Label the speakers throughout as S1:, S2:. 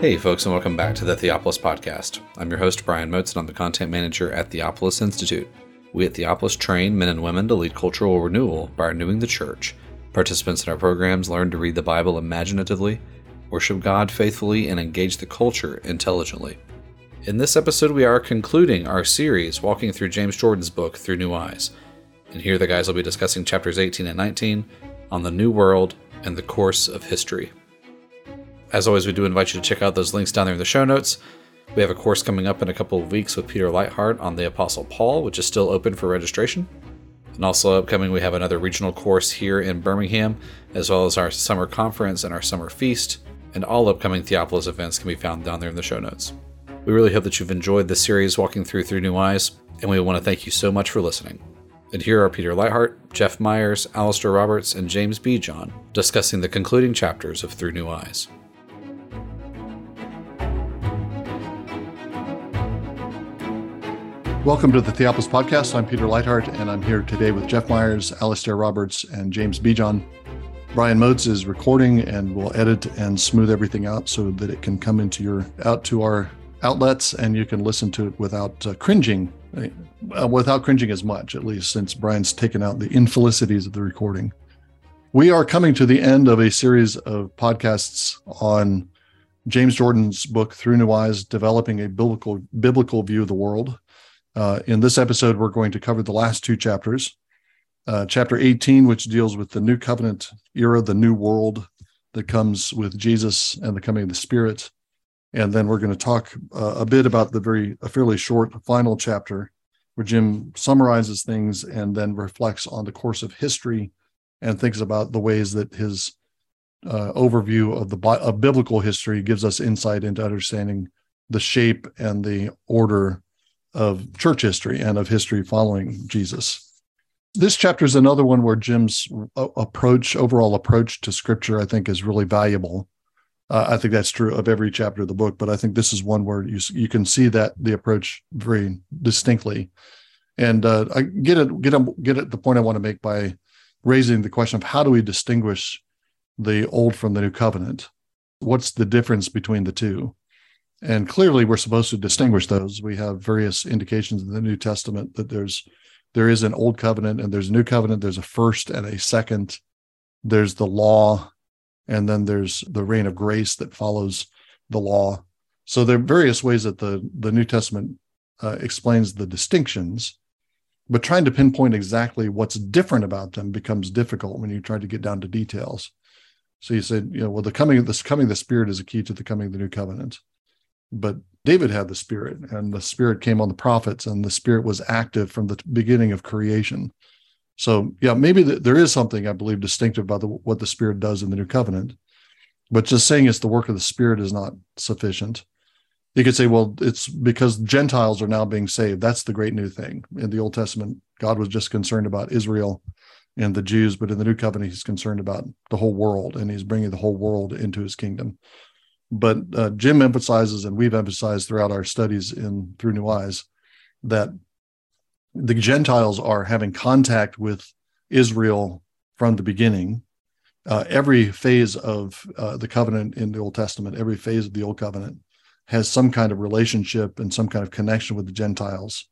S1: Hey, folks, and welcome back to the Theopolis Podcast. I'm your host, Brian Motes, and I'm the content manager at Theopolis Institute. We at Theopolis train men and women to lead cultural renewal by renewing the church. Participants in our programs learn to read the Bible imaginatively, worship God faithfully, and engage the culture intelligently. In this episode, we are concluding our series walking through James Jordan's book Through New Eyes. And here the guys will be discussing chapters 18 and 19 on the New World and the course of history. As always, we do invite you to check out those links down there in the show notes. We have a course coming up in a couple of weeks with Peter Leithart on the Apostle Paul, which is still open for registration. And also upcoming, we have another regional course here in Birmingham, as well as our summer conference and our summer feast. And all upcoming Theopolis events can be found down there in the show notes. We really hope that you've enjoyed this series walking through Through New Eyes, and we want to thank you so much for listening. And here are Peter Leithart, Jeff Meyers, Alastair Roberts, and James Bejon discussing the concluding chapters of Through New Eyes.
S2: Welcome to the Theopolis Podcast. I'm Peter Leithart, and I'm here today with Jeff Meyers, Alastair Roberts, and James Bejon. Brian Motes is recording and will edit and smooth everything out so that it can come into your out to our outlets and you can listen to it without uh, cringing, uh, without cringing as much, at least since Brian's taken out the infelicities of the recording. We are coming to the end of a series of podcasts on James Jordan's book Through New Eyes, developing a biblical biblical view of the world. Uh, in this episode, we're going to cover the last two chapters. Uh, chapter 18, which deals with the new covenant era, the new world that comes with Jesus and the coming of the Spirit. And then we're going to talk uh, a bit about the very, a fairly short final chapter where Jim summarizes things and then reflects on the course of history and thinks about the ways that his uh, overview of the of biblical history gives us insight into understanding the shape and the order of church history and of history following Jesus. This chapter is another one where Jim's uh, approach, overall approach to scripture, I think is really valuable. Uh, I think that's true of every chapter of the book, but I think this is one where you you can see that the approach very distinctly. And uh, I get it, get it, get at the point I want to make by raising the question of how do we distinguish the old from the new covenant? What's the difference between the two? And clearly, we're supposed to distinguish those. We have various indications in the New Testament that there's there is an old covenant and there's a new covenant. There's a first and a second. There's the law, and then there's the reign of grace that follows the law. So there are various ways that the the New Testament uh, explains the distinctions, but trying to pinpoint exactly what's different about them becomes difficult when you try to get down to details. So you said, you know, well, the coming of this coming of the Spirit is a key to the coming of the new covenant but David had the Spirit, and the Spirit came on the prophets, and the Spirit was active from the beginning of creation. So, yeah, maybe the, there is something I believe distinctive about the, what the Spirit does in the New Covenant, but just saying it's the work of the Spirit is not sufficient. You could say, well, it's because Gentiles are now being saved. That's the great new thing. In the Old Testament, God was just concerned about Israel and the Jews, but in the New Covenant, He's concerned about the whole world, and He's bringing the whole world into His kingdom. But uh, Jim emphasizes, and we've emphasized throughout our studies in Through New Eyes, that the Gentiles are having contact with Israel from the beginning. Uh, every phase of uh, the covenant in the Old Testament, every phase of the Old Covenant has some kind of relationship and some kind of connection with the Gentiles.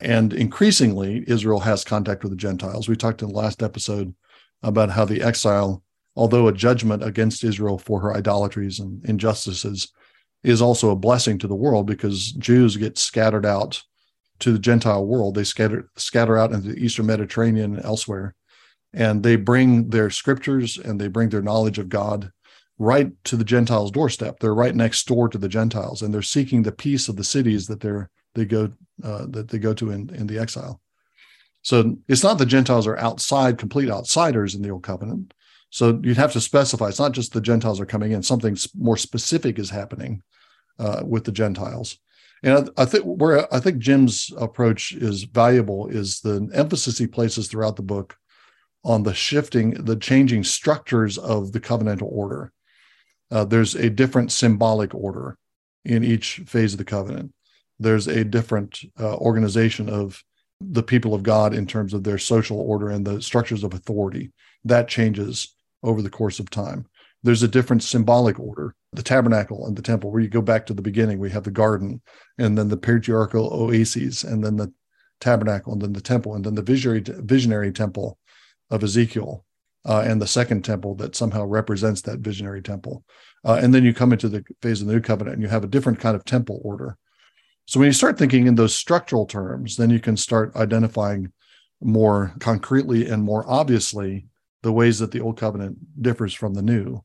S2: And increasingly, Israel has contact with the Gentiles. We talked in the last episode about how the exile although a judgment against Israel for her idolatries and injustices, is also a blessing to the world because Jews get scattered out to the Gentile world. They scatter scatter out into the Eastern Mediterranean and elsewhere, and they bring their scriptures and they bring their knowledge of God right to the Gentiles' doorstep. They're right next door to the Gentiles, and they're seeking the peace of the cities that they're they go uh, that they go to in in the exile. So it's not the Gentiles are outside, complete outsiders in the old covenant. So you'd have to specify. It's not just the Gentiles are coming in; something more specific is happening uh, with the Gentiles. And I, I think where I think Jim's approach is valuable is the emphasis he places throughout the book on the shifting, the changing structures of the covenantal order. Uh, there's a different symbolic order in each phase of the covenant. There's a different uh, organization of the people of God in terms of their social order and the structures of authority. That changes over the course of time. There's a different symbolic order. The tabernacle and the temple, where you go back to the beginning, we have the garden, and then the patriarchal oases, and then the tabernacle, and then the temple, and then the visionary visionary temple of Ezekiel, uh, and the second temple that somehow represents that visionary temple. Uh, and then you come into the phase of the new covenant, and you have a different kind of temple order. So when you start thinking in those structural terms, then you can start identifying more concretely and more obviously the ways that the old covenant differs from the new.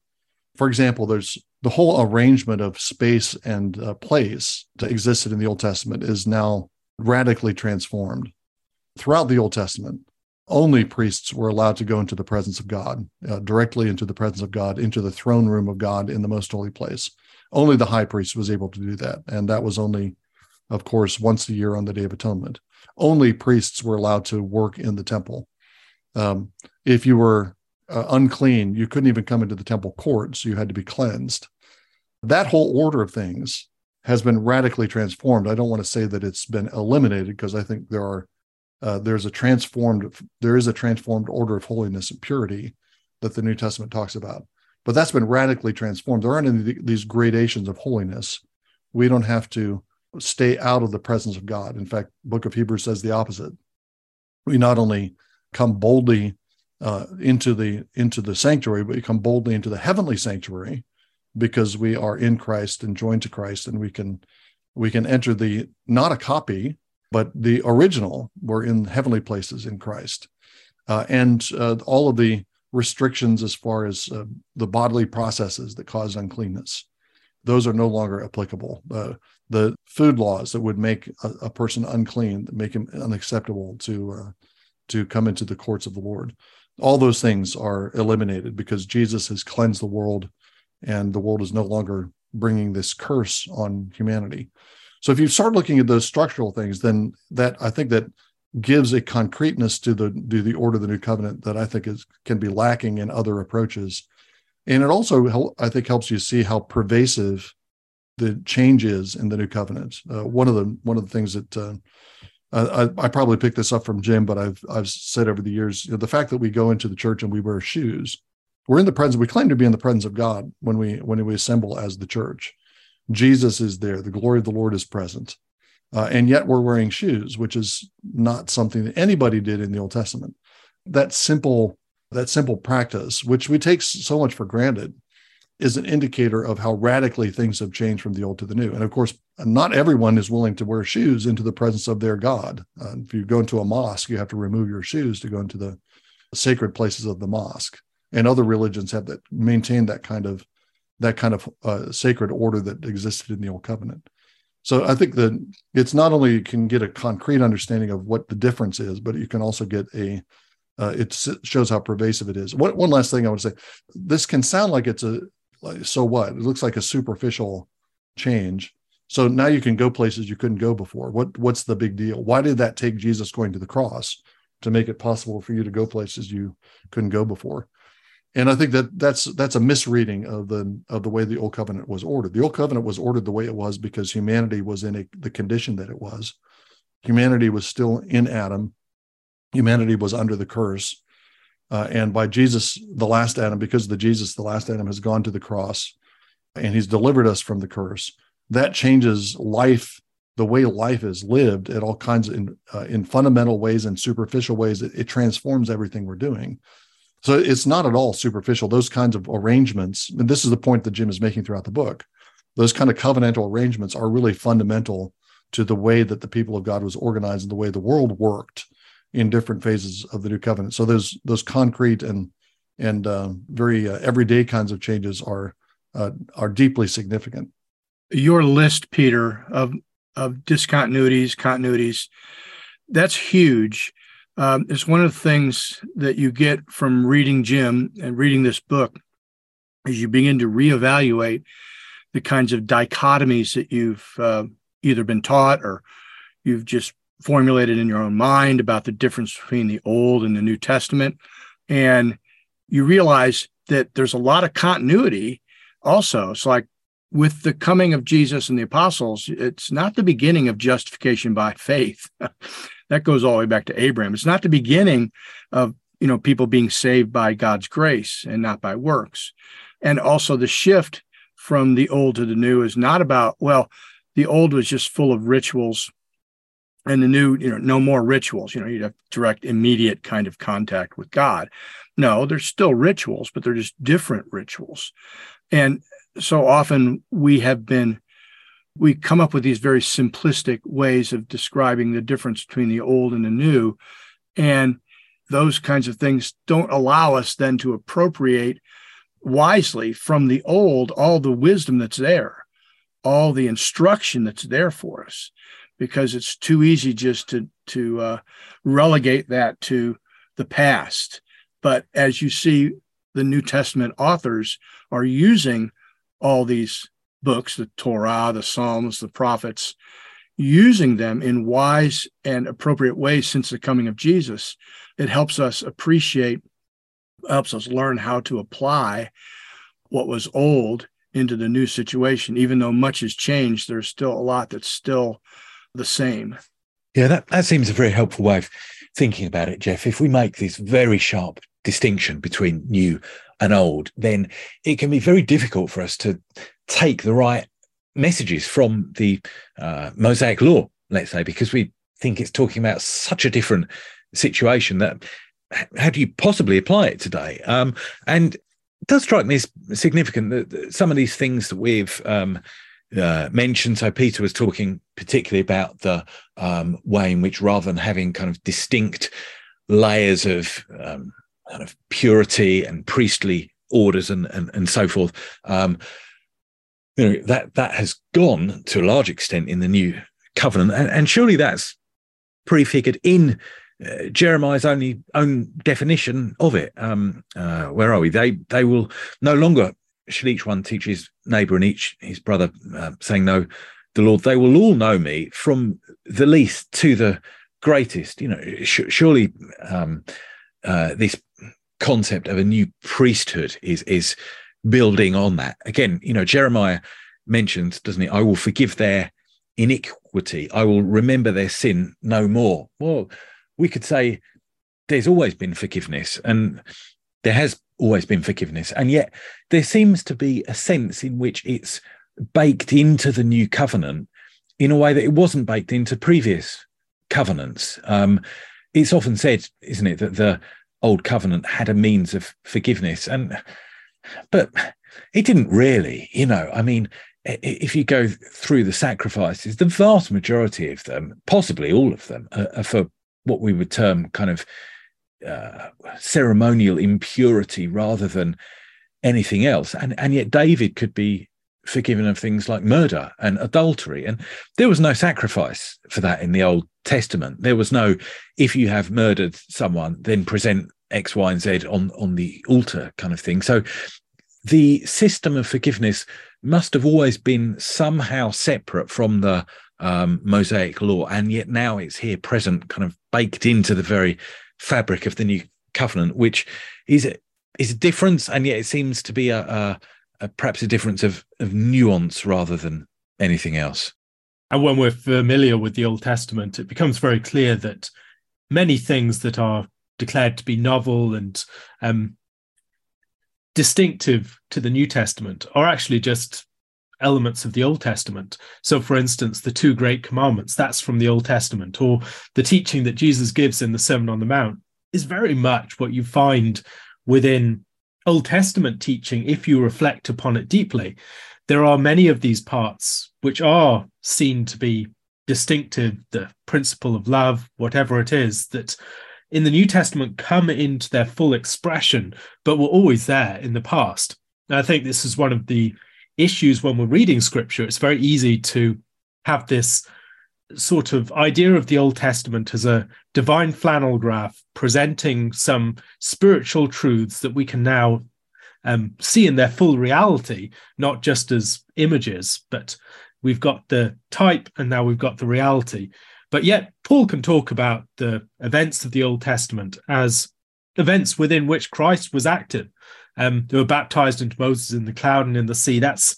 S2: For example, there's the whole arrangement of space and uh, place that existed in the Old Testament is now radically transformed. Throughout the Old Testament, only priests were allowed to go into the presence of God, uh, directly into the presence of God, into the throne room of God in the most holy place. Only the high priest was able to do that. And that was only, of course, once a year on the Day of Atonement. Only priests were allowed to work in the temple. Um, if you were uh, unclean, you couldn't even come into the temple courts. You had to be cleansed. That whole order of things has been radically transformed. I don't want to say that it's been eliminated because I think there are uh, there's a transformed there is a transformed order of holiness and purity that the New Testament talks about. But that's been radically transformed. There aren't any these gradations of holiness. We don't have to stay out of the presence of God. In fact, Book of Hebrews says the opposite. We not only come boldly uh, into the into the sanctuary, but we come boldly into the heavenly sanctuary because we are in Christ and joined to Christ, and we can we can enter the not a copy, but the original. We're in heavenly places in Christ, uh, and uh, all of the restrictions as far as uh, the bodily processes that cause uncleanness, those are no longer applicable. Uh, the food laws that would make a, a, person unclean, make him unacceptable to uh, to come into the courts of the Lord. All those things are eliminated because Jesus has cleansed the world, and the world is no longer bringing this curse on humanity. So if you start looking at those structural things, then that I think that gives a concreteness to the to the order of the new covenant that I think is can be lacking in other approaches, and it also I think helps you see how pervasive the change is in the new covenant. Uh, one of the one of the things that uh, I, I, probably picked this up from Jim, but I've I've said over the years, you know, the fact that we go into the church and we wear shoes, we're in the presence. We claim to be in the presence of God when we when we assemble as the church. Jesus is there. The glory of the Lord is present, uh, and yet we're wearing shoes, which is not something that anybody did in the Old Testament. That simple that simple practice, which we take so much for granted, is an indicator of how radically things have changed from the old to the new. And of course, not everyone is willing to wear shoes into the presence of their God. Uh, if you go into a mosque, you have to remove your shoes to go into the sacred places of the mosque. And other religions have that maintained that kind of that kind of uh, sacred order that existed in the old covenant. So I think that it's not only you can get a concrete understanding of what the difference is, but you can also get a uh, it shows how pervasive it is. One, one last thing I want to say: this can sound like it's a so what? It looks like a superficial change. So now you can go places you couldn't go before. What what's the big deal? Why did that take Jesus going to the cross to make it possible for you to go places you couldn't go before? And I think that that's that's a misreading of the of the way the old covenant was ordered. The old covenant was ordered the way it was because humanity was in a, the condition that it was. Humanity was still in Adam. Humanity was under the curse. Uh, and by Jesus, the last Adam, because the Jesus, the last Adam has gone to the cross and he's delivered us from the curse. That changes life, the way life is lived at all kinds of, in, uh, in fundamental ways and superficial ways. It, it transforms everything we're doing. So it's not at all superficial. Those kinds of arrangements, and this is the point that Jim is making throughout the book, those kind of covenantal arrangements are really fundamental to the way that the people of God was organized and the way the world worked in different phases of the new covenant. So those those concrete and and uh, very uh, everyday kinds of changes are uh, are deeply significant.
S3: Your list, Peter, of of discontinuities, continuities, that's huge. Um, it's one of the things that you get from reading Jim and reading this book, as you begin to reevaluate the kinds of dichotomies that you've uh, either been taught or you've just formulated in your own mind about the difference between the Old and the New Testament. And you realize that there's a lot of continuity also. It's like with the coming of Jesus and the apostles, it's not the beginning of justification by faith. that goes all the way back to Abraham. It's not the beginning of you know people being saved by God's grace and not by works. And also the shift from the old to the new is not about, well, the old was just full of rituals and the new, you know, no more rituals. You know, you'd have direct, immediate kind of contact with God. No, there's still rituals, but they're just different rituals. And so often we have been, we come up with these very simplistic ways of describing the difference between the old and the new. And those kinds of things don't allow us then to appropriate wisely from the old all the wisdom that's there, all the instruction that's there for us because it's too easy just to to uh, relegate that to the past. But as you see, the New Testament authors are using all these books, the Torah, the Psalms, the prophets, using them in wise and appropriate ways since the coming of Jesus. It helps us appreciate, helps us learn how to apply what was old into the new situation. Even though much has changed, there's still a lot that's still the same.
S4: Yeah, that, that seems a very helpful way of thinking about it, Jeff. If we make this very sharp distinction between new and old, then it can be very difficult for us to take the right messages from the uh, Mosaic law, let's say, because we think it's talking about such a different situation that how do you possibly apply it today? Um, and it does strike me as significant that some of these things that we've um, uh, mentioned. So Peter was talking particularly about the um, way in which, rather than having kind of distinct layers of um, kind of purity and priestly orders and and, and so forth, um, you know that that has gone to a large extent in the new covenant, and, and surely that's prefigured in uh, Jeremiah's only own definition of it. Um, uh, where are we? They they will no longer should each one teach his neighbor and each his brother, uh, saying, No, the Lord, they will all know me from the least to the greatest. You know, sh- surely um, uh, this concept of a new priesthood is is building on that. Again, you know, Jeremiah mentions, doesn't he? I will forgive their iniquity. I will remember their sin no more. Well, we could say there's always been forgiveness, and there has always been forgiveness. And yet there seems to be a sense in which it's baked into the new covenant in a way that it wasn't baked into previous covenants. Um, it's often said, isn't it, that the old covenant had a means of forgiveness. And but it didn't really, you know, I mean, if you go through the sacrifices, the vast majority of them, possibly all of them, are, are for what we would term kind of uh, ceremonial impurity rather than anything else. And, and yet David could be forgiven of things like murder and adultery. And there was no sacrifice for that in the Old Testament. There was no, if you have murdered someone, then present X, Y, and Z on, on the altar kind of thing. So the system of forgiveness must have always been somehow separate from the um, Mosaic law. And yet now it's here present, kind of baked into the very fabric of the new covenant, which is is a difference, and yet it seems to be a, a, a perhaps a difference of of nuance rather than anything else.
S5: And when we're familiar with the Old Testament, it becomes very clear that many things that are declared to be novel and um, distinctive to the New Testament are actually just elements of the Old Testament. So, for instance, the two great commandments, that's from the Old Testament, or the teaching that Jesus gives in the Sermon on the Mount is very much what you find within Old Testament teaching if you reflect upon it deeply. There are many of these parts which are seen to be distinctive, the principle of love, whatever it is, that in the New Testament come into their full expression, but were always there in the past. I think this is one of the issues when we're reading scripture. It's very easy to have this sort of idea of the Old Testament as a divine flannel graph presenting some spiritual truths that we can now um, see in their full reality, not just as images, but we've got the type and now we've got the reality. But yet, Paul can talk about the events of the Old Testament as events within which Christ was active um, they were baptized into Moses in the cloud and in the sea. That's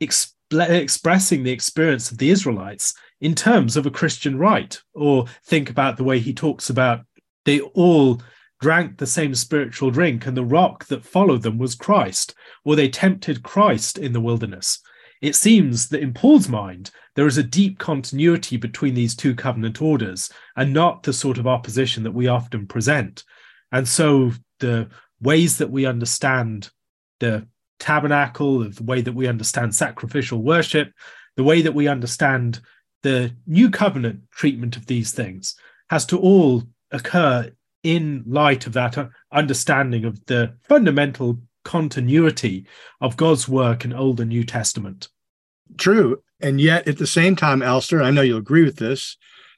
S5: expressing the experience of the Israelites in terms of a Christian rite. Or think about the way he talks about they all drank the same spiritual drink, and the rock that followed them was Christ, or they tempted Christ in the wilderness. It seems that in Paul's mind, there is a deep continuity between these two covenant orders and not the sort of opposition that we often present. And so the ways that we understand the tabernacle, the way that we understand sacrificial worship, the way that we understand the new covenant treatment of these things has to all occur in light of that understanding of the fundamental continuity of God's work in Old and New Testament.
S3: True. And yet, at the same time, Alastair, I know you'll agree with this.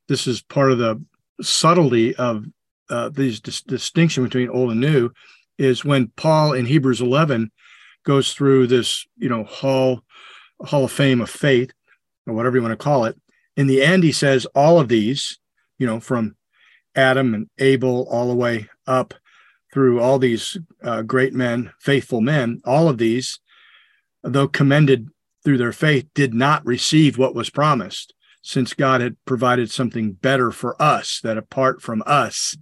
S3: This is part of the subtlety of uh, these dis- distinction between Old and New. Is when Paul in Hebrews 11 goes through this, you know, hall hall of fame of faith, or whatever you want to call it. In the end, he says all of these, you know, from Adam and Abel all the way up through all these uh, great men, faithful men, all of these, though commended through their faith, did not receive what was promised, since God had provided something better for us, that apart from us,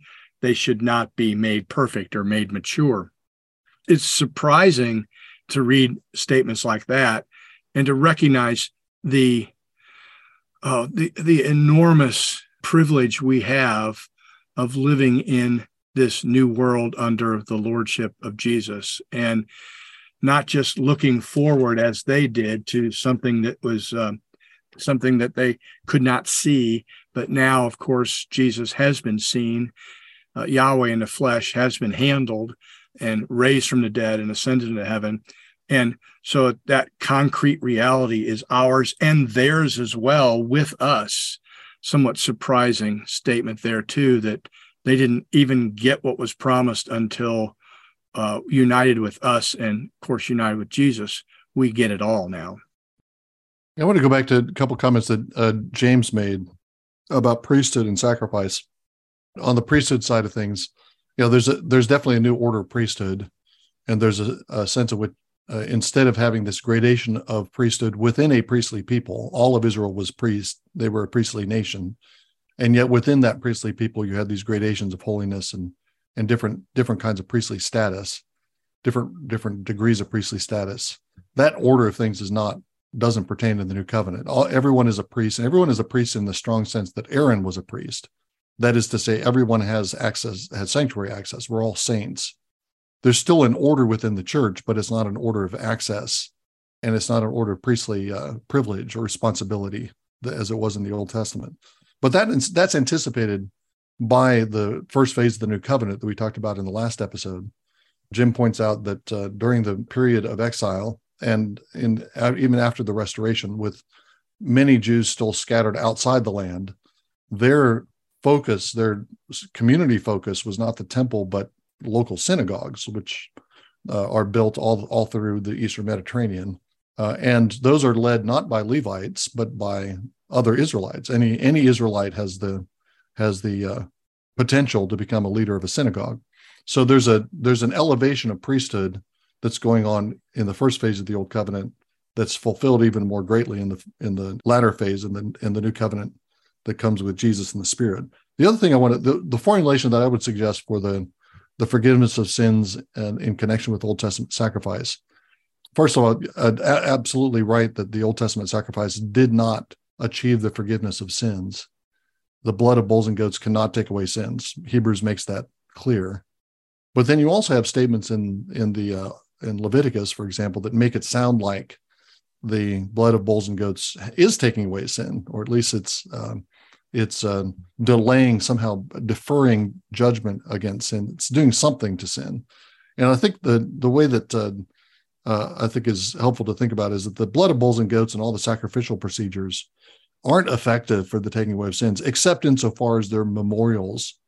S3: they should not be made perfect or made mature. It's surprising to read statements like that and to recognize the uh, the, the enormous privilege we have of living in this new world under the lordship of Jesus and not just looking forward as they did to something that was um, something that they could not see. But now, of course, Jesus has been seen. Uh, Yahweh in the flesh has been handled and raised from the dead and ascended into heaven. And so that concrete reality is ours and theirs as well with us. Somewhat surprising statement there too that they didn't even get what was promised until uh, united with us and of course united with jesus. We get it all now.
S2: I want to go back to a couple comments that uh, james made about priesthood and sacrifice on the priesthood side of things you know there's a there's definitely a new order of priesthood and there's a, a sense of which uh, instead of having this gradation of priesthood within a priestly people, all of Israel was priest. They were a priestly nation, and yet within that priestly people, you had these gradations of holiness and and different different kinds of priestly status, different different degrees of priestly status. That order of things is not doesn't pertain to the new covenant. All, everyone is a priest, and everyone is a priest in the strong sense that Aaron was a priest. That is to say, everyone has access, has sanctuary access. We're all saints there's still an order within the church, but it's not an order of access, and it's not an order of priestly uh, privilege or responsibility as it was in the Old Testament. But that that's anticipated by the first phase of the new covenant that we talked about in the last episode. Jim points out that uh, during the period of exile and in uh, even after the restoration, with many Jews still scattered outside the land, their focus, their community focus, was not the temple, but local synagogues, which uh, are built all all through the Eastern Mediterranean, uh, and those are led not by Levites but by other Israelites. Any any Israelite has the has the uh, potential to become a leader of a synagogue. So there's a there's an elevation of priesthood that's going on in the first phase of the Old Covenant that's fulfilled even more greatly in the in the latter phase in the in the New Covenant that comes with Jesus and the Spirit. The other thing I wanted the, the formulation that I would suggest for the the forgiveness of sins and in connection with Old Testament sacrifice. First of all, uh, absolutely right that the Old Testament sacrifice did not achieve the forgiveness of sins. The blood of bulls and goats cannot take away sins. Hebrews makes that clear. But then you also have statements in in the uh, in Leviticus, for example, that make it sound like the blood of bulls and goats is taking away sin, or at least it's um, it's uh, delaying somehow deferring judgment against sin. It's doing something to sin. And i think the the way that uh, uh, i think is helpful to think about is that the blood of bulls and goats and all the sacrificial procedures aren't effective for the taking away of sins except insofar as they're memorials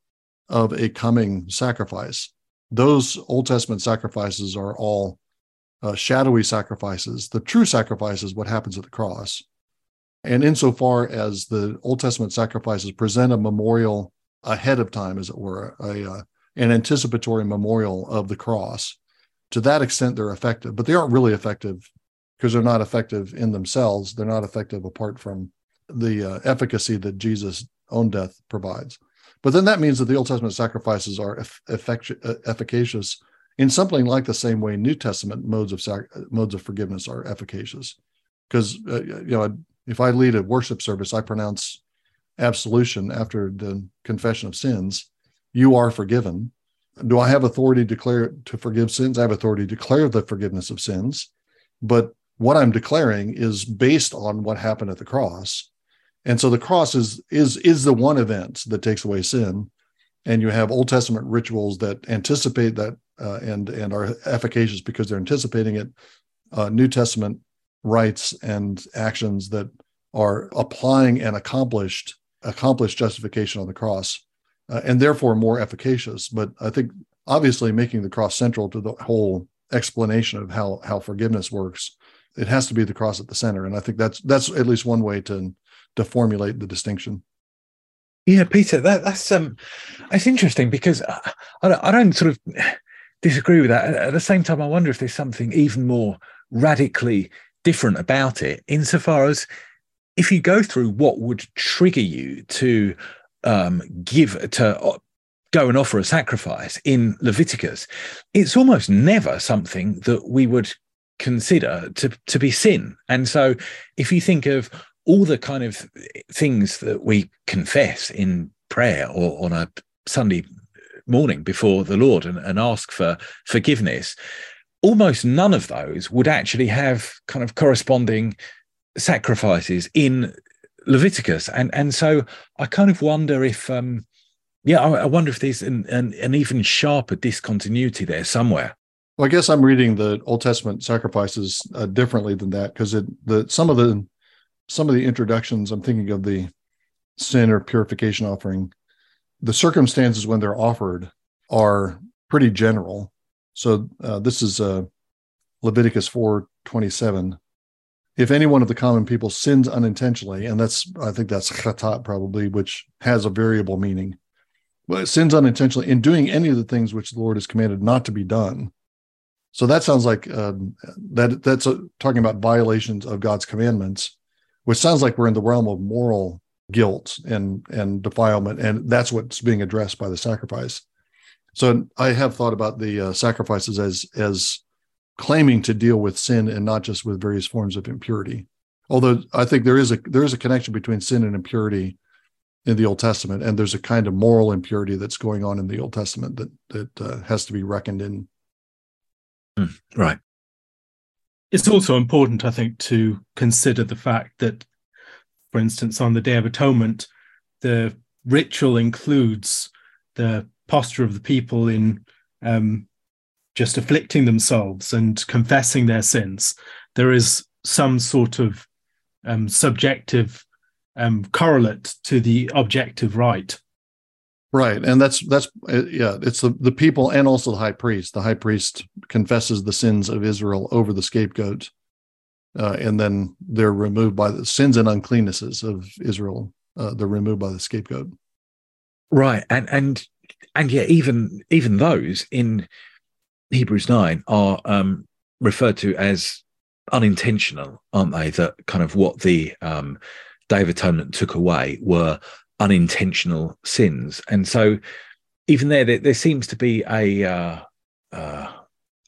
S2: of a coming sacrifice. Those old testament sacrifices are all uh, shadowy sacrifices. The true sacrifice is what happens at the cross and insofar as the Old Testament sacrifices present a memorial ahead of time, as it were, a, uh, an anticipatory memorial of the cross, to that extent they're effective, but they aren't really effective because they're not effective in themselves. They're not effective apart from the uh, efficacy that Jesus' own death provides. But then that means that the Old Testament sacrifices are effect- efficacious in something like the same way New Testament modes of sac- modes of forgiveness are efficacious. Because uh, you know, if I lead a worship service, I pronounce absolution after the confession of sins. You are forgiven. Do I have authority to declare to forgive sins? I have authority to declare the forgiveness of sins, but what I'm declaring is based on what happened at the cross. And so the cross is is is the one event that takes away sin. And you have Old Testament rituals that anticipate that uh, and and are efficacious because they're anticipating it. Uh, New Testament rites and actions that are applying and accomplished accomplished justification on the cross, uh, and therefore more efficacious. But I think obviously making the cross central to the whole explanation of how how forgiveness works, it has to be the cross at the center. And I think that's that's at least one way to to formulate the distinction.
S4: Yeah, Peter, that, that's um, that's interesting because I, I don't sort of disagree with that. At the same time, I wonder if there's something even more radically different about it, insofar as if you go through what would trigger you to um, give to uh, go and offer a sacrifice in Leviticus, it's almost never something that we would consider to to be sin. And so, if you think of all the kind of things that we confess in prayer or on a Sunday morning before the Lord and, and ask for forgiveness, almost none of those would actually have kind of corresponding sacrifices in Leviticus. And and so I kind of wonder if um yeah, I, I wonder if there's an, an, an even sharper discontinuity there somewhere.
S2: Well, I guess I'm reading the Old Testament sacrifices uh, differently than that because the some of the some of the introductions I'm thinking of the sin or purification offering the circumstances when they're offered are pretty general. So uh, this is uh, Leviticus 4:27. If any one of the common people sins unintentionally, and that's I think that's chatat probably, which has a variable meaning, but sins unintentionally in doing any of the things which the Lord has commanded not to be done. So that sounds like um, that that's a, talking about violations of God's commandments, which sounds like we're in the realm of moral guilt and and defilement and that's what's being addressed by the sacrifice so i have thought about the uh, sacrifices as as claiming to deal with sin and not just with various forms of impurity. Although i think there is a there is a connection between sin and impurity in the old testament and there's a kind of moral impurity that's going on in the old testament that that uh, has to be reckoned in.
S4: Mm, right.
S5: It's also important i think to consider the fact that for instance, on the Day of Atonement, the ritual includes the posture of the people in um, just afflicting themselves and confessing their sins. There is some sort of um, subjective um, correlate to the objective right.
S2: Right, and that's that's uh, yeah, it's the the people and also the high priest. The high priest confesses the sins of Israel over the scapegoat, uh, and then they're removed by the sins and uncleannesses of Israel. Uh, they're removed by the scapegoat.
S4: Right, and and and yeah, even even those in Hebrews nine are um, referred to as unintentional, aren't they? That kind of what the um, Day of Atonement took away were unintentional sins, and so even there, there, there seems to be a uh, uh,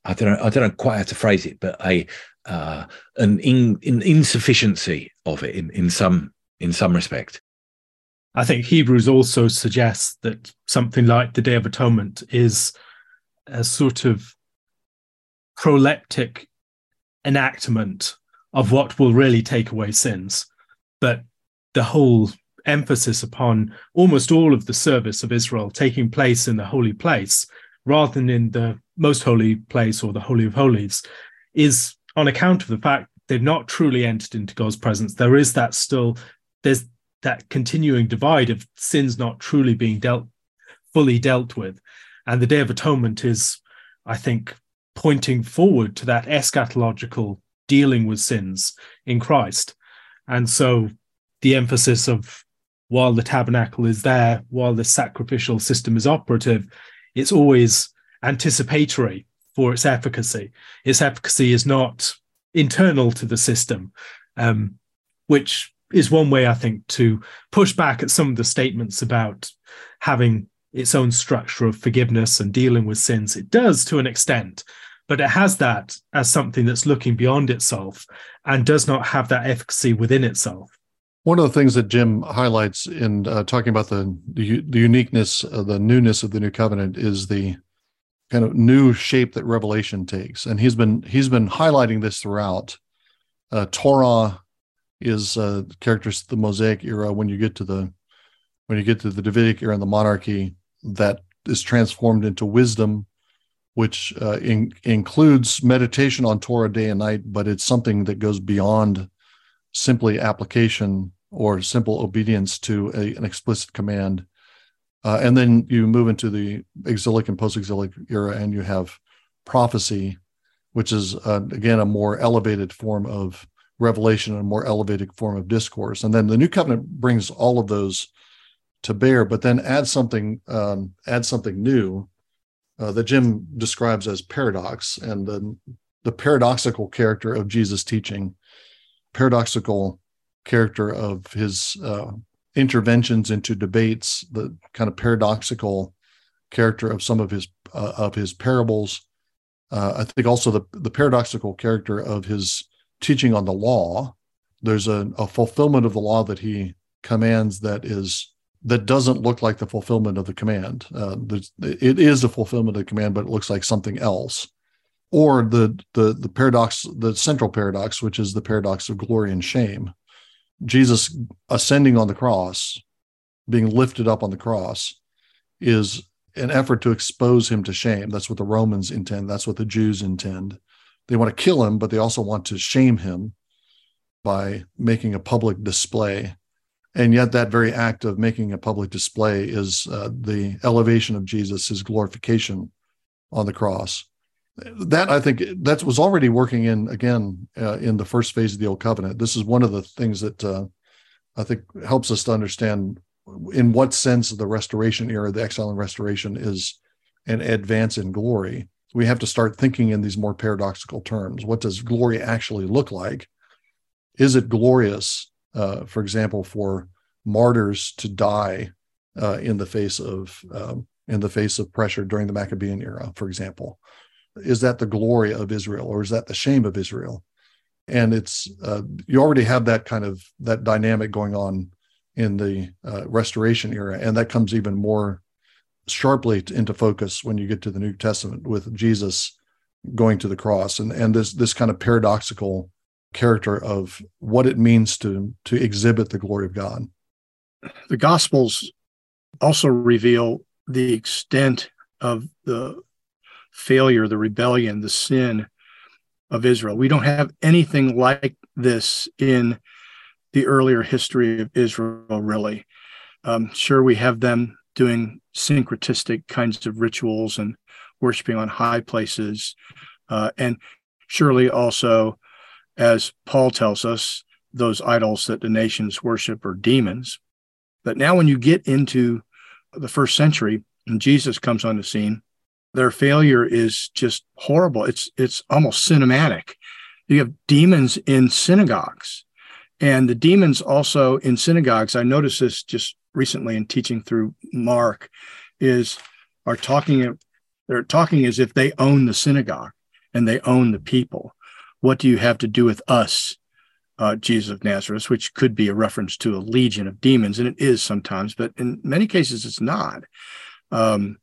S4: I don't know, I don't know quite how to phrase it, but a uh, an, in, an insufficiency of it in, in some in some respect.
S5: I think Hebrews also suggests that something like the Day of Atonement is a sort of proleptic enactment of what will really take away sins. But the whole emphasis upon almost all of the service of Israel taking place in the holy place rather than in the most holy place or the Holy of Holies is on account of the fact they've not truly entered into God's presence, there is that still, there's that continuing divide of sins not truly being dealt, fully dealt with. And the Day of Atonement is, I think, pointing forward to that eschatological dealing with sins in Christ. And so the emphasis of while the tabernacle is there, while the sacrificial system is operative, it's always anticipatory for its efficacy. Its efficacy is not internal to the system, um, which is one way I think to push back at some of the statements about having its own structure of forgiveness and dealing with sins. It does to an extent, but it has that as something that's looking beyond itself and does not have that efficacy within itself.
S2: One of the things that Jim highlights in uh, talking about the, the, uniqueness, uh, the newness of the new covenant is the kind of new shape that Revelation takes, and he's been he's been highlighting this throughout. Uh, Torah is uh, characters the Mosaic era. When you get to the when you get to the Davidic era and the monarchy, that is transformed into wisdom, which uh, in, includes meditation on Torah day and night, but it's something that goes beyond simply application or simple obedience to a, an explicit command. Uh, and then you move into the exilic and post-exilic era, and you have prophecy, which is uh, again a more elevated form of revelation and a more elevated form of discourse. And then the new covenant brings all of those to bear, but then add something um, add something new uh, that Jim describes as paradox and the the paradoxical character of Jesus' teaching, paradoxical character of his uh, interventions into debates, the kind of paradoxical character of some of his uh, of his parables. Uh, I think also the the paradoxical character of his teaching on the law. There's a, a fulfillment of the law that he commands that is that doesn't look like the fulfillment of the command. Uh, it is a fulfillment of the command, but it looks like something else. Or the the the paradox, the central paradox, which is the paradox of glory and shame. Jesus ascending on the cross, being lifted up on the cross, is an effort to expose him to shame. That's what the Romans intend. That's what the Jews intend. They want to kill him, but they also want to shame him by making a public display. And yet that very act of making a public display is uh, the elevation of jesus his glorification on the cross. That i think that was already working in again uh, in the first phase of the old covenant. This is one of the things that uh, i think helps us to understand in what sense the restoration era the exile and restoration is an advance in glory we have to start thinking in these more paradoxical terms what does glory actually look like is it glorious uh, for example, for martyrs to die uh, in the face of um, in the face of pressure during the Maccabean era, for example. Is that the glory of Israel, or is that the shame of Israel? And it's uh, you already have that kind of that dynamic going on in the uh, Restoration era, and that comes even more sharply into focus when you get to the New Testament with Jesus going to the cross and and this this kind of paradoxical character of what it means to to exhibit the glory of God.
S3: The Gospels also reveal the extent of the failure, the rebellion, the sin of Israel. We don't have anything like this in the earlier history of Israel, really. Um, sure, we have them doing syncretistic kinds of rituals and worshiping on high places, uh, and surely also as Paul tells us, those idols that the nations worship are demons. But now, when you get into the first century and Jesus comes on the scene, their failure is just horrible. It's it's almost cinematic. You have demons in synagogues, and the demons also in synagogues. I noticed this just recently in teaching through Mark, is are talking. They're talking as if they own the synagogue and they own the people what do you have to do with us, uh, Jesus of Nazareth, which could be a reference to a legion of demons, and it is sometimes, but in many cases it's not. Um,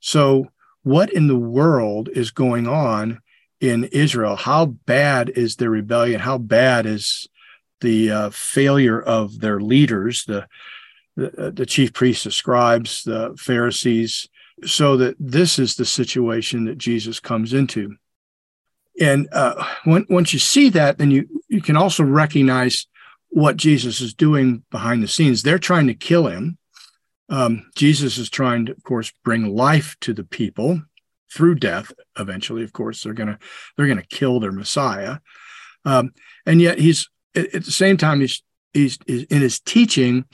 S3: so, what in the world is going on in Israel? How bad is their rebellion? How bad is the uh, failure of their leaders, the, the, uh, the chief priests, the scribes, the Pharisees, so that this is the situation that Jesus comes into and uh, when, once you see that, then you you can also recognize what Jesus is doing behind the scenes. They're trying to kill him. Um, Jesus is trying to, of course, bring life to the people through death. Eventually, of course, they're gonna they're gonna kill their Messiah, um, and yet he's at, the same time he's, he's he's in his teaching,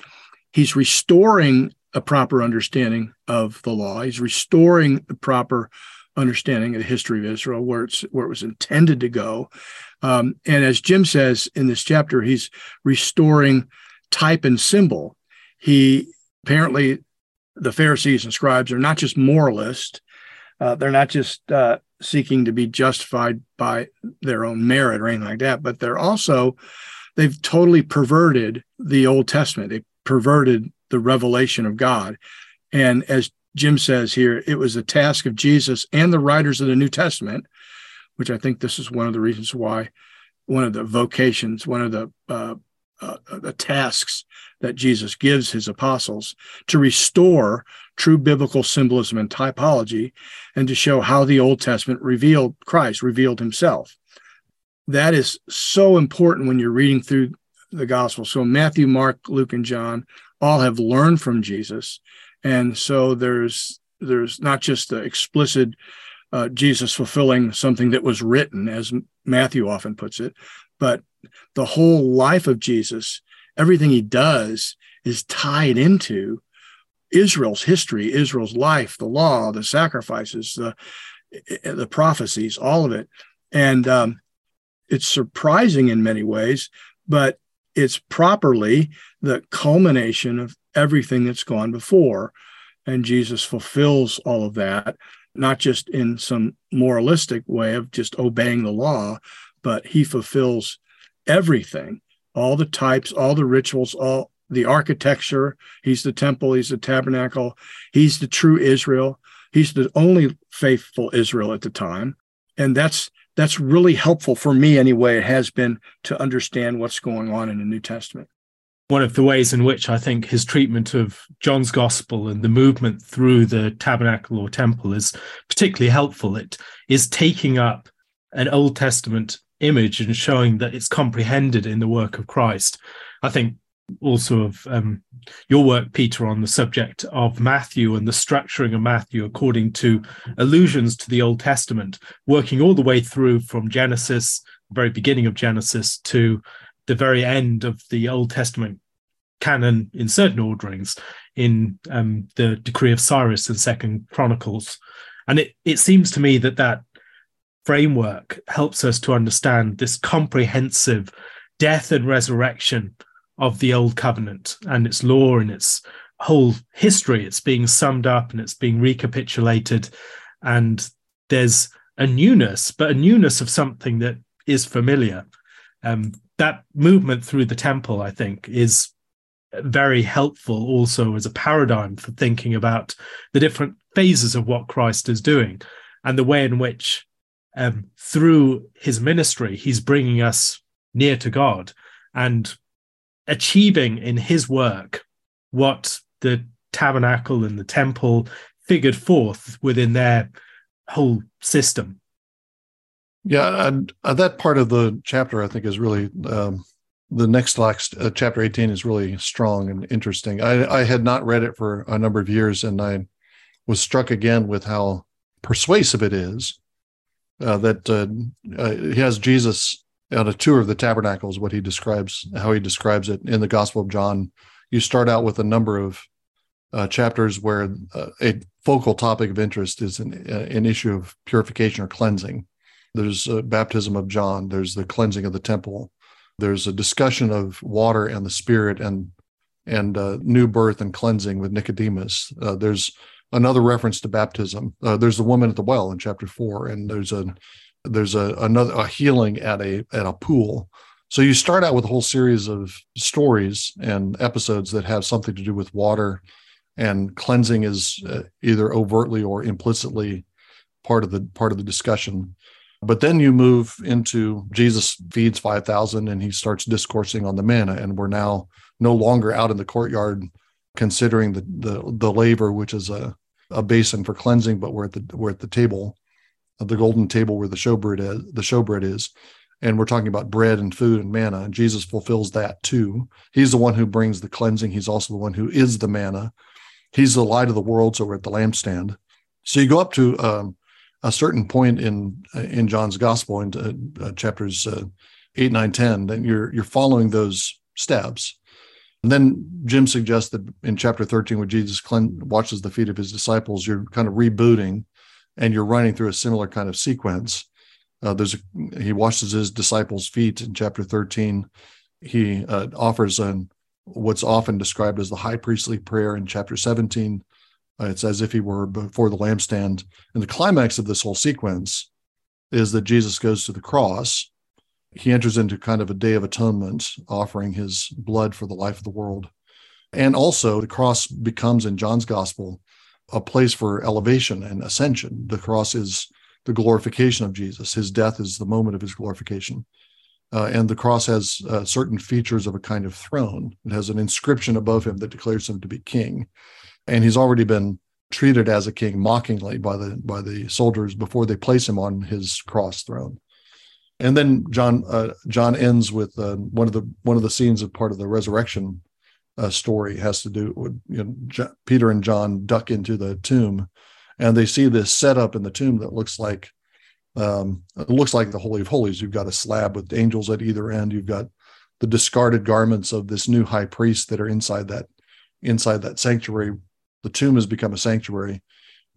S3: he's restoring a proper understanding of the law. He's restoring the proper understanding of the history of Israel, where it's where it was intended to go. Um, and as Jim says in this chapter, he's restoring type and symbol. He apparently the Pharisees and scribes are not just moralists; uh, they're not just uh, seeking to be justified by their own merit or anything like that, but they're also they've totally perverted the Old Testament. They perverted the revelation of God. And as Jim says here, it was the task of Jesus and the writers of the New Testament, which I think this is one of the reasons why, one of the vocations, one of the uh, uh, the tasks that Jesus gives his apostles to restore true biblical symbolism and typology and to show how the Old Testament revealed Christ, revealed himself. That is so important when you're reading through the gospel. So Matthew, Mark, Luke, and John all have learned from Jesus. And so there's there's not just the explicit uh, Jesus fulfilling something that was written, as Matthew often puts it, but the whole life of Jesus, everything he does is tied into Israel's history, Israel's life, the law, the sacrifices, the the prophecies, all of it. And um, it's surprising in many ways, but it's properly the culmination of everything that's gone before. And Jesus fulfills all of that, not just in some moralistic way of just obeying the law, but he fulfills everything all the types, all the rituals, all the architecture. He's the temple, he's the tabernacle, he's the true Israel. He's the only faithful Israel at the time. And that's that's really helpful for me anyway. It has been to understand what's going on in the New Testament.
S5: One of the ways in which I think his treatment of John's gospel and the movement through the tabernacle or temple is particularly helpful. It is taking up an Old Testament image and showing that it's comprehended in the work of Christ. I think also of um, your work, Peter, on the subject of Matthew and the structuring of Matthew according to allusions to the Old Testament, working all the way through from Genesis, the very beginning of Genesis, to the very end of the Old Testament canon in certain orderings in um, the decree of Cyrus and Second Chronicles. And it, it seems to me that that framework helps us to understand this comprehensive death and resurrection of the old covenant and its law and its whole history. It's being summed up and it's being recapitulated. And there's a newness, but a newness of something that is familiar. Um, that movement through the temple, I think, is very helpful also as a paradigm for thinking about the different phases of what Christ is doing and the way in which um, through his ministry, he's bringing us near to God and achieving in his work what the tabernacle and the temple figured forth within their whole system.
S2: Yeah, and uh, that part of the chapter I think is really um, the next uh, chapter 18 is really strong and interesting. I, I had not read it for a number of years, and I was struck again with how persuasive it is uh, that uh, uh, he has Jesus on a tour of the tabernacle is what he describes how he describes it in the Gospel of John. You start out with a number of uh, chapters where uh, a focal topic of interest is an, uh, an issue of purification or cleansing. There's baptism of John. There's the cleansing of the temple. There's a discussion of water and the Spirit and and new birth and cleansing with Nicodemus. there's another reference to baptism. Uh, there's the woman at the well in chapter four, and there's a there's a another a healing at a at a pool. So you start out with a whole series of stories and episodes that have something to do with water, and cleansing is uh, either overtly or implicitly part of the part of the discussion. But then you move into Jesus feeds 5,000 and he starts discoursing on the manna. And we're now no longer out in the courtyard considering the the, the laver, which is a, a basin for cleansing, but we're at the we're at the table, the golden table where the showbread is, the showbread is, and we're talking about bread and food and manna. And Jesus fulfills that too. He's the one who brings the cleansing. He's also the one who is the manna. He's the light of the world. So we're at the lampstand. So you go up to um, a certain point in in John's gospel in uh, chapters uh, eight, nine, ten. Then you're you're following those steps and then Jim suggests that in chapter 13, where Jesus washes the feet of his disciples, you're kind of rebooting and you're running through a similar kind of sequence. Uh, there's a, he washes his disciples' feet in chapter 13. He uh, offers an what's often described as the high priestly prayer in chapter 17. Uh, it's as if he were before the lampstand. And the climax of this whole sequence is that Jesus goes to the cross. He enters into kind of a day of atonement, offering his blood for the life of the world. And also, the cross becomes in John's gospel a place for elevation and ascension. The cross is the glorification of Jesus. His death is the moment of his glorification. Uh, and the cross has uh, certain features of a kind of throne. It has an inscription above him that declares him to be king. And he's already been treated as a king mockingly by the by the soldiers before they place him on his cross throne. And then John uh, John ends with uh, one of the one of the scenes of part of the resurrection uh, story has to do with you know, J- Peter and John duck into the tomb, and they see this setup in the tomb that looks like um, it looks like the Holy of Holies. You've got a slab with angels at either end. You've got the discarded garments of this new high priest that are inside that inside that sanctuary. The tomb has become a sanctuary.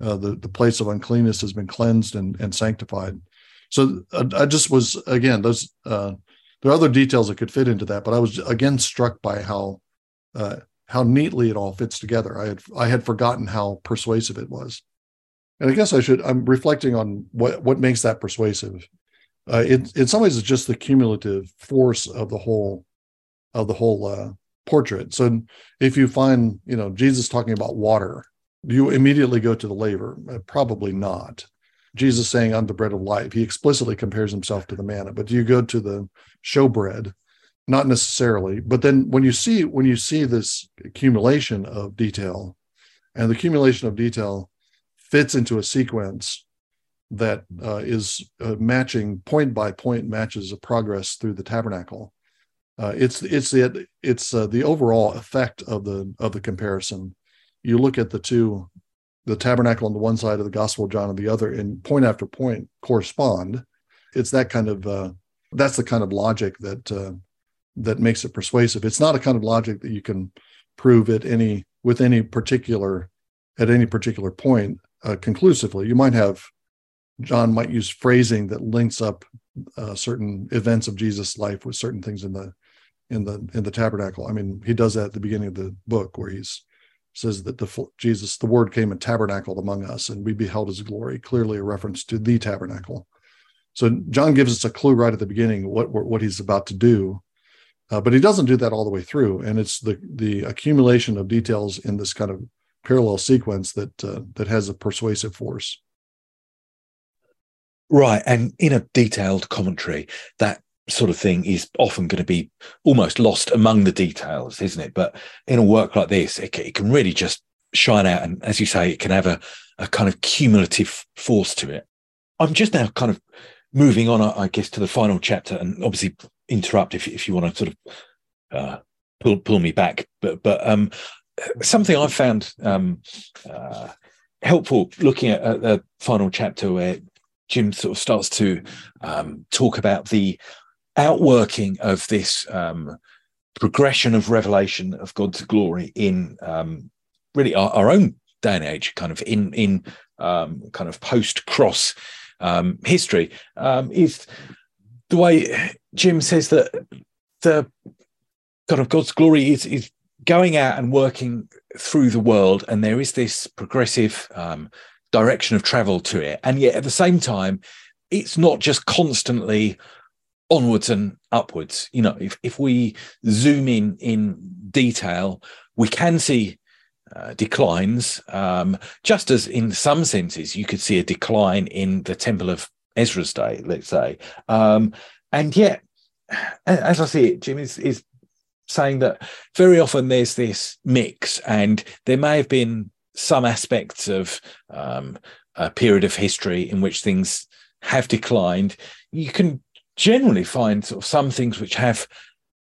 S2: Uh, the the place of uncleanness has been cleansed and and sanctified. So I, I just was again those uh, there are other details that could fit into that, but I was again struck by how uh, how neatly it all fits together. I had I had forgotten how persuasive it was and I guess I should. I'm reflecting on what what makes that persuasive. Uh, in some ways, it's just the cumulative force of the whole of the whole uh, portrait. So, if you find you know Jesus talking about water, do you immediately go to the laver? Uh, probably not. Jesus saying, "I'm the bread of life." He explicitly compares himself to the manna. But do you go to the showbread? Not necessarily. But then when you see when you see this accumulation of detail, and the accumulation of detail fits into a sequence that uh, is uh, matching point by point matches of progress through the tabernacle. Uh, it's it's the it's uh, the overall effect of the of the comparison. You look at the two, the tabernacle on the one side of the Gospel of John on the other, and point after point correspond. It's that kind of uh, that's the kind of logic that uh, that makes it persuasive. It's not a kind of logic that you can prove at any with any particular at any particular point uh, conclusively. You might have John might use phrasing that links up uh, certain events of Jesus' life with certain things in the in the in the tabernacle. I mean, he does that at the beginning of the book where he's says that the Jesus, the Word came and tabernacled among us, and we beheld His glory. Clearly, a reference to the tabernacle. So John gives us a clue right at the beginning what what he's about to do, uh, but he doesn't do that all the way through. And it's the the accumulation of details in this kind of parallel sequence that uh, that has a persuasive force.
S4: Right, and in a detailed commentary, that sort of thing is often going to be almost lost among the details, isn't it? But in a work like this, it, it can really just shine out, and as you say, it can have a, a kind of cumulative force to it. I'm just now kind of moving on, I guess, to the final chapter, and obviously interrupt if if you want to sort of uh, pull pull me back. But but um, something I found um, uh, helpful looking at, at, the final chapter where Jim sort of starts to um, talk about the outworking of this um, progression of revelation of God's glory in um, really our, our, own day and age, kind of in in um, kind of post cross history, is the way Jim says that the kind of God's glory is is going out and working through the world, and there is this progressive um, direction of travel to it. And yet at the same time, it's not just constantly onwards and upwards. You know, if, if we zoom in in detail, we can see uh, declines, um, just as in some senses you could see a decline in the Temple of Ezra's day, let's say. Um, and yet, as I see it, Jim is, is saying that very often there's this mix, and there may have been some aspects of um, a period of history in which things have declined. You can generally find sort of some things which have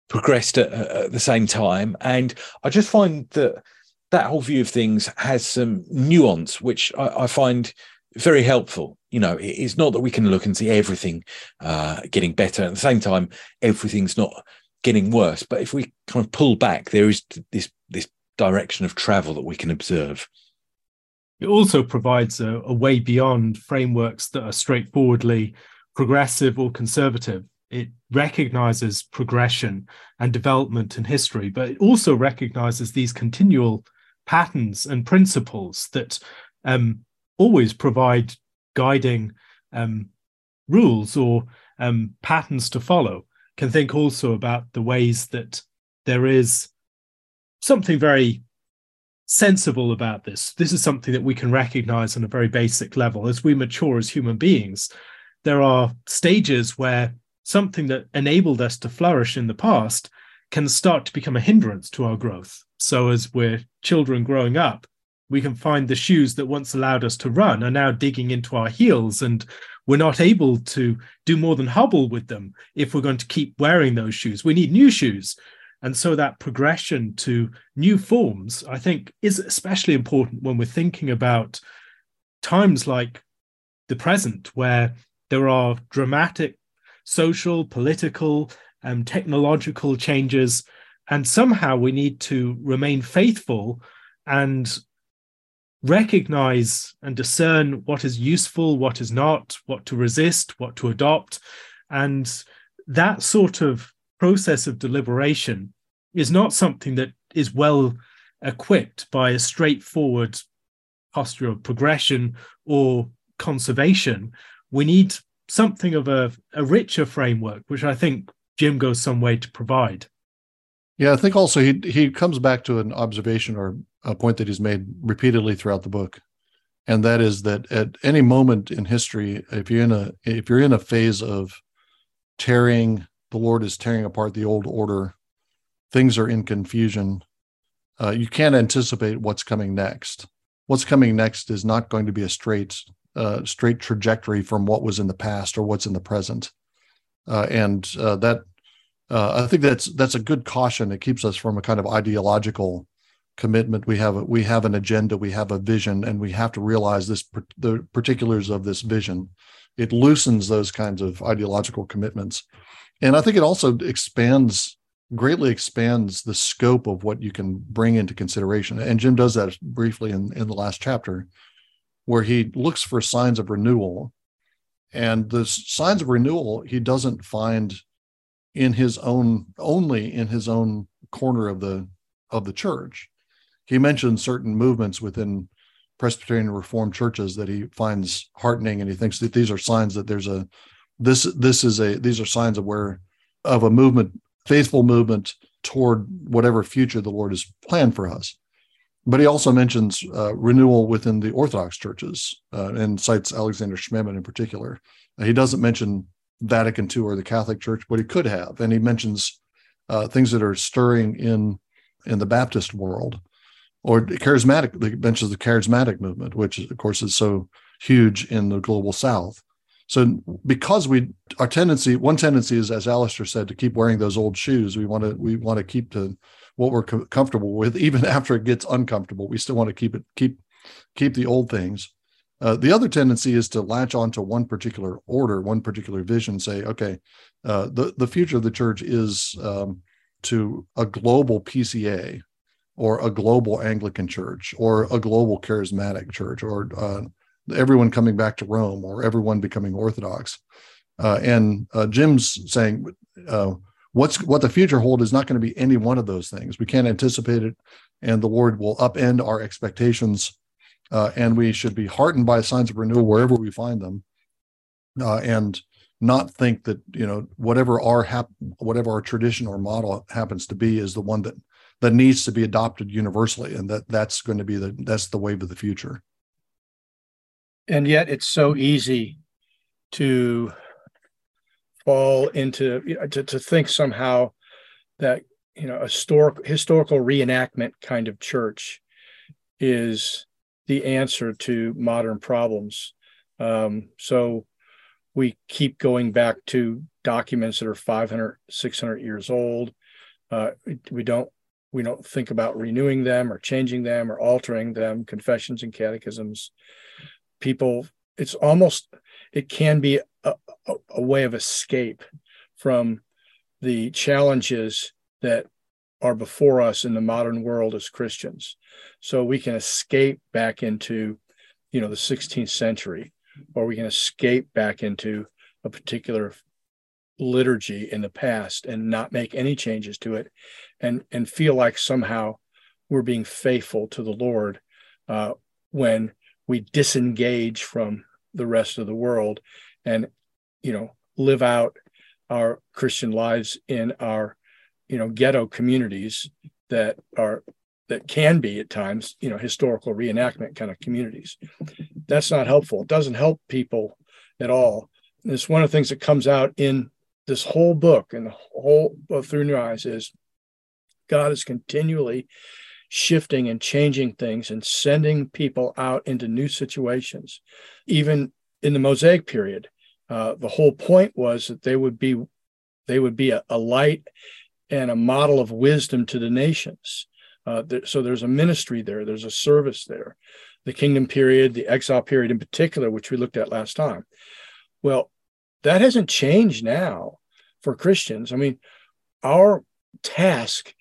S4: progressed at, at the same time, and I just find that that whole view of things has some nuance, which I, I find very helpful. You know, it's not that we can look and see everything uh, getting better. At the same time, everything's not getting worse. But if we kind of pull back, there is this this direction of travel that we can observe.
S5: it also provides a, a way beyond frameworks that are straightforwardly progressive or conservative. It recognizes progression and development in history, but it also recognizes these continual patterns and principles that um, always provide guiding um, rules or um, patterns to follow. Can think also about the ways that there is something very sensible about this. This is something that we can recognize on a very basic level. As we mature as human beings, there are stages where something that enabled us to flourish in the past can start to become a hindrance to our growth. So, as we're children growing up, we can find the shoes that once allowed us to run are now digging into our heels, and we're not able to do more than hobble with them if we're going to keep wearing those shoes. We need new shoes. And so that progression to new forms, I think, is especially important when we're thinking about times like the present, where there are dramatic social, political, and um, technological changes. And somehow we need to remain faithful and recognize and discern what is useful, what is not, what to resist, what to adopt. And that sort of process of deliberation is not something that is well equipped by a straightforward posture of progression or conservation. We need something of a, a richer framework, which I think Jim goes some way to provide.
S2: Yeah, I think also he he comes back to an observation or a point that he's made repeatedly throughout the book, and that is that at any moment in history, if you're in a if you're in a phase of tearing, the Lord is tearing apart the old order, things are in confusion. Uh, you can't anticipate what's coming next. What's coming next is not going to be a straight uh, straight trajectory from what was in the past or what's in the present. Uh, and uh, that uh, I think that's that's a good caution. It keeps us from a kind of ideological commitment. We have a, we have an agenda, we have a vision, and we have to realize this the particulars of this vision. It loosens those kinds of ideological commitments, and I think it also expands greatly expands the scope of what you can bring into consideration. And Jim does that briefly in, in the last chapter where he looks for signs of renewal. And the signs of renewal he doesn't find in his own only in his own corner of the of the church. He mentions certain movements within Presbyterian Reformed churches that he finds heartening, and he thinks that these are signs that there's a this this is a these are signs of where of a movement, faithful movement toward whatever future the Lord has planned for us. But he also mentions uh, renewal within the Orthodox churches uh, and cites Alexander Schmemann in particular. He doesn't mention Vatican II or the Catholic Church, but he could have. And he mentions uh, things that are stirring in in the Baptist world, or charismatic. He mentions the charismatic movement, which of course is so huge in the global South. So because we our tendency, one tendency is, as Alastair said, to keep wearing those old shoes. We want to we want to keep to what we're co- comfortable with, even after it gets uncomfortable. We still want to keep it keep keep the old things. Uh, the other tendency is to latch onto one particular order, one particular vision. Say, okay, uh, the the future of the church is um, to a global PCA, or a global Anglican church, or a global charismatic church, or uh, everyone coming back to Rome, or everyone becoming Orthodox. Uh, and uh, Jim's saying uh, what's what the future hold is not going to be any one of those things. We can't anticipate it, and the Lord will upend our expectations, uh, and we should be heartened by signs of renewal wherever we find them, uh, and not think that you know whatever our hap- whatever our tradition or model happens to be is the one that that needs to be adopted universally, and that that's going to be the that's the wave of the future.
S3: And yet, it's so easy to fall into to, to think somehow that you know a historic, historical reenactment kind of church is the answer to modern problems. Um, so we keep going back to documents that are 500 600 years old. Uh, we don't we don't think about renewing them or changing them or altering them confessions and catechisms. People it's almost it can be a, a, a way of escape from the challenges that are before us in the modern world as Christians. So we can escape back into you know, the 16th century, or we can escape back into a particular liturgy in the past and not make any changes to it and and feel like somehow we're being faithful to the lord uh, when we disengage from the rest of the world and you know live out our christian lives in our you know ghetto communities that are that can be at times you know historical reenactment kind of communities. That's not helpful. It doesn't help people at all. It's one of the things that comes out in this whole book and the whole through new eyes is god is continually shifting and changing things and sending people out into new situations. Even in the mosaic period uh, the whole point was that they would be they would be a, a light and a model of wisdom to the nations uh, so there's a ministry there, there's a service there. The kingdom period, the exile period in particular, which we looked at last time. Well, that hasn't changed now for Christians. I mean, our task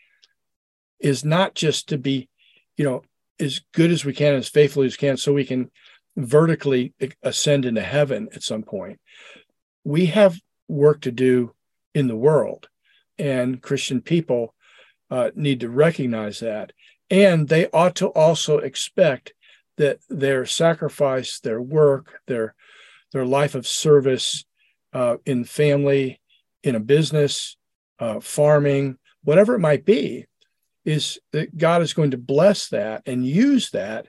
S3: is not just to be, you know, as good as we can, as faithfully as we can, so we can vertically ascend into heaven at some point. We have work to do in the world, and Christian people uh, need to recognize that. And they ought to also expect that their sacrifice, their work, their their life of service uh, in family, in a business, uh, farming, whatever it might be, is that God is going to bless that and use that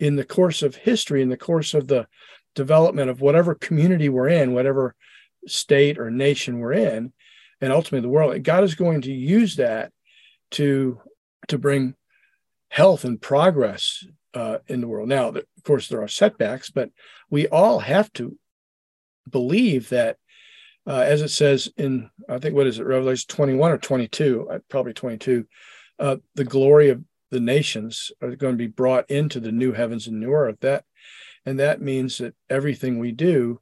S3: in the course of history, in the course of the development of whatever community we're in, whatever state or nation we're in, and ultimately the world. God is going to use that to to bring health and progress uh, in the world. Now, of course, there are setbacks, but we all have to believe that, uh, as it says in I think what is it Revelation twenty one or twenty two, uh, probably twenty two, uh, the glory of the nations are going to be brought into the new heavens and new earth. That and that means that everything we do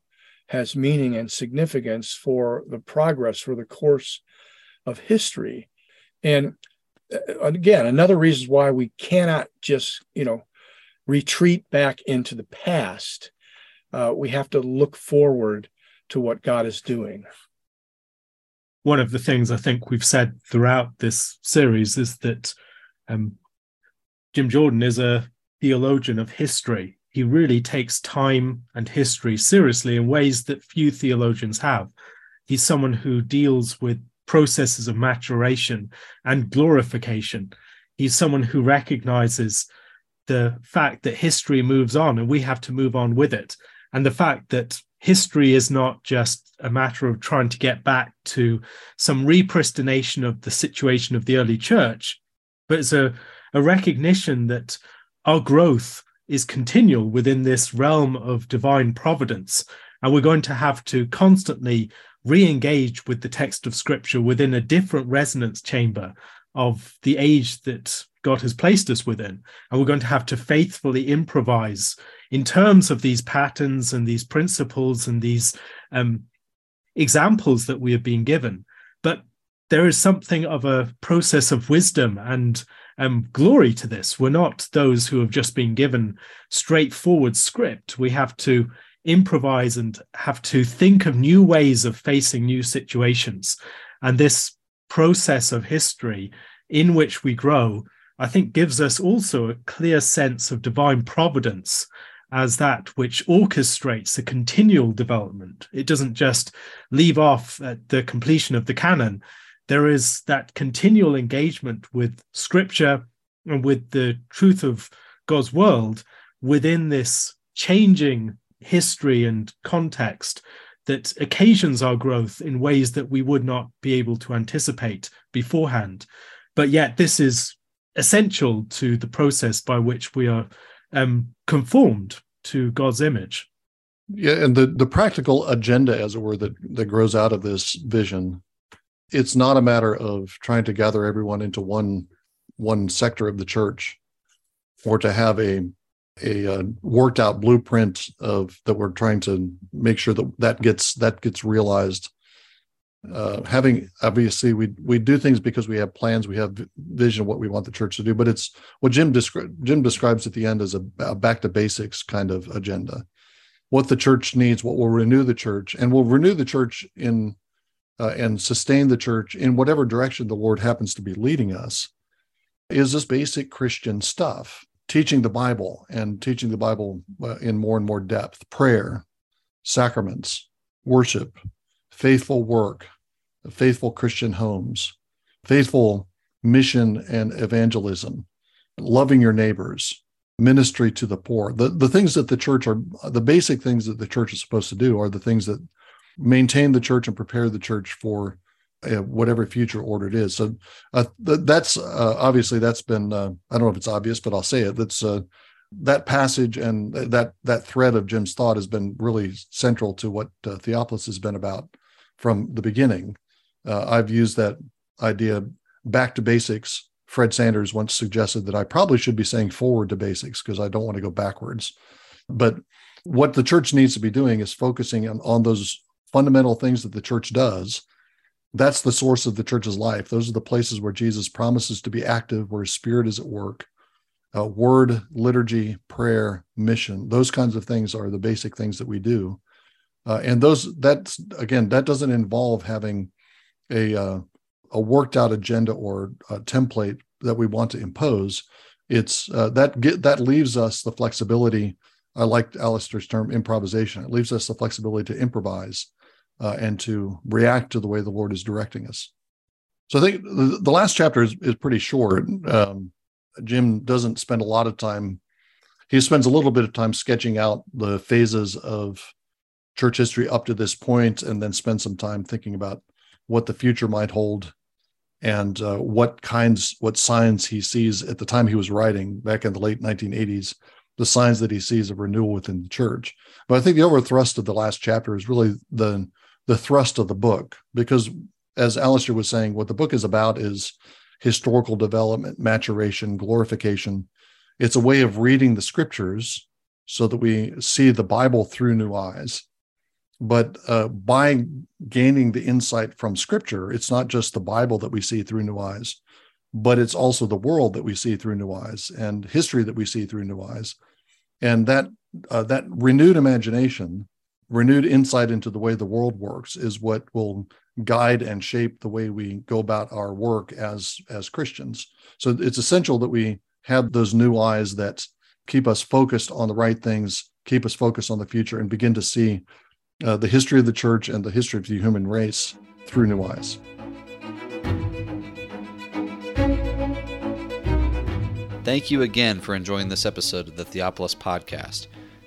S3: has meaning and significance for the progress for the course of history. And uh, again, another reason why we cannot just, you know, retreat back into the past. Uh, we have to look forward to what God is doing.
S5: One of the things I think we've said throughout this series is that um, Jim Jordan is a theologian of history. He really takes time and history seriously in ways that few theologians have. He's someone who deals with processes of maturation and glorification. He's someone who recognizes the fact that history moves on and we have to move on with it. And the fact that history is not just a matter of trying to get back to some repristination of the situation of the early church, but it's a, a recognition that our growth is continual within this realm of divine providence. And we're going to have to constantly re-engage with the text of scripture within a different resonance chamber of the age that God has placed us within. And we're going to have to faithfully improvise in terms of these patterns and these principles and these um, examples that we have been given. But there is something of a process of wisdom and um, glory to this. We're not those who have just been given straightforward script. We have to improvise and have to think of new ways of facing new situations. And this process of history in which we grow, I think, gives us also a clear sense of divine providence as that which orchestrates the continual development. It doesn't just leave off at the completion of the canon. There is that continual engagement with scripture and with the truth of God's world within this changing history and context that occasions our growth in ways that we would not be able to anticipate beforehand. But yet, this is essential to the process by which we are um, conformed to God's image.
S2: Yeah, and the the practical agenda, as it were, that that grows out of this vision, it's not a matter of trying to gather everyone into one one sector of the church, or to have a a uh, worked out blueprint of that we're trying to make sure that that gets that gets realized uh, having obviously we we do things because we have plans, we have vision of what we want the church to do, but it's what Jim descri- Jim describes at the end as a, a back to basics kind of agenda. What the church needs, what will renew the church, and will renew the church in uh, and sustain the church in whatever direction the Lord happens to be leading us, is this basic Christian stuff, teaching the Bible and teaching the Bible uh, in more and more depth, prayer, sacraments, worship, faithful work, faithful Christian homes, faithful mission and evangelism, loving your neighbors, ministry to the poor. The, the things that the church are, the basic things that the church is supposed to do are the things that maintain the church and prepare the church for uh, whatever future order it is. So uh, th- that's uh, obviously that's been, uh, I don't know if it's obvious, but I'll say it. That's uh, that passage and that that thread of Jim's thought has been really central to what uh, Theopolis has been about from the beginning. I've used that idea back to basics. Fred Sanders once suggested that I probably should be saying forward to basics because I don't want to go backwards. But what the church needs to be doing is focusing on, on those fundamental things that the church does. That's the source of the church's life. Those are the places where Jesus promises to be active, where his spirit is at work. Uh, word, liturgy, prayer, mission, those kinds of things are the basic things that we do. Uh, and those that's again that doesn't involve having a uh, a worked out agenda or template that we want to impose. It's uh, that get that leaves us the flexibility. I liked Alastair's term improvisation. It leaves us the flexibility to improvise uh, and to react to the way the Lord is directing us. So I think the, the last chapter is, is pretty short. Um, Jim doesn't spend a lot of time. He spends a little bit of time sketching out the phases of church history up to this point and then spend some time thinking about what the future might hold and uh, what kinds what signs he sees at the time he was writing back in the late 1980s the signs that he sees of renewal within the church but i think the over thrust of the last chapter is really the the thrust of the book because as Alastair was saying what the book is about is historical development maturation glorification. It's a way of reading the scriptures so that we see the bible through new eyes. But uh, by gaining the insight from scripture it's not just the bible that we see through new eyes but it's also the world that we see through new eyes and history that we see through new eyes. And that uh, that renewed imagination renewed insight into the way the world works is what will guide and shape the way we go about our work as as christians so it's essential that we have those new eyes that keep us focused on the right things keep us focused on the future and begin to see uh, the history of the church and the history of the human race through new eyes.
S1: Thank you again for enjoying this episode of the Theopolis Podcast.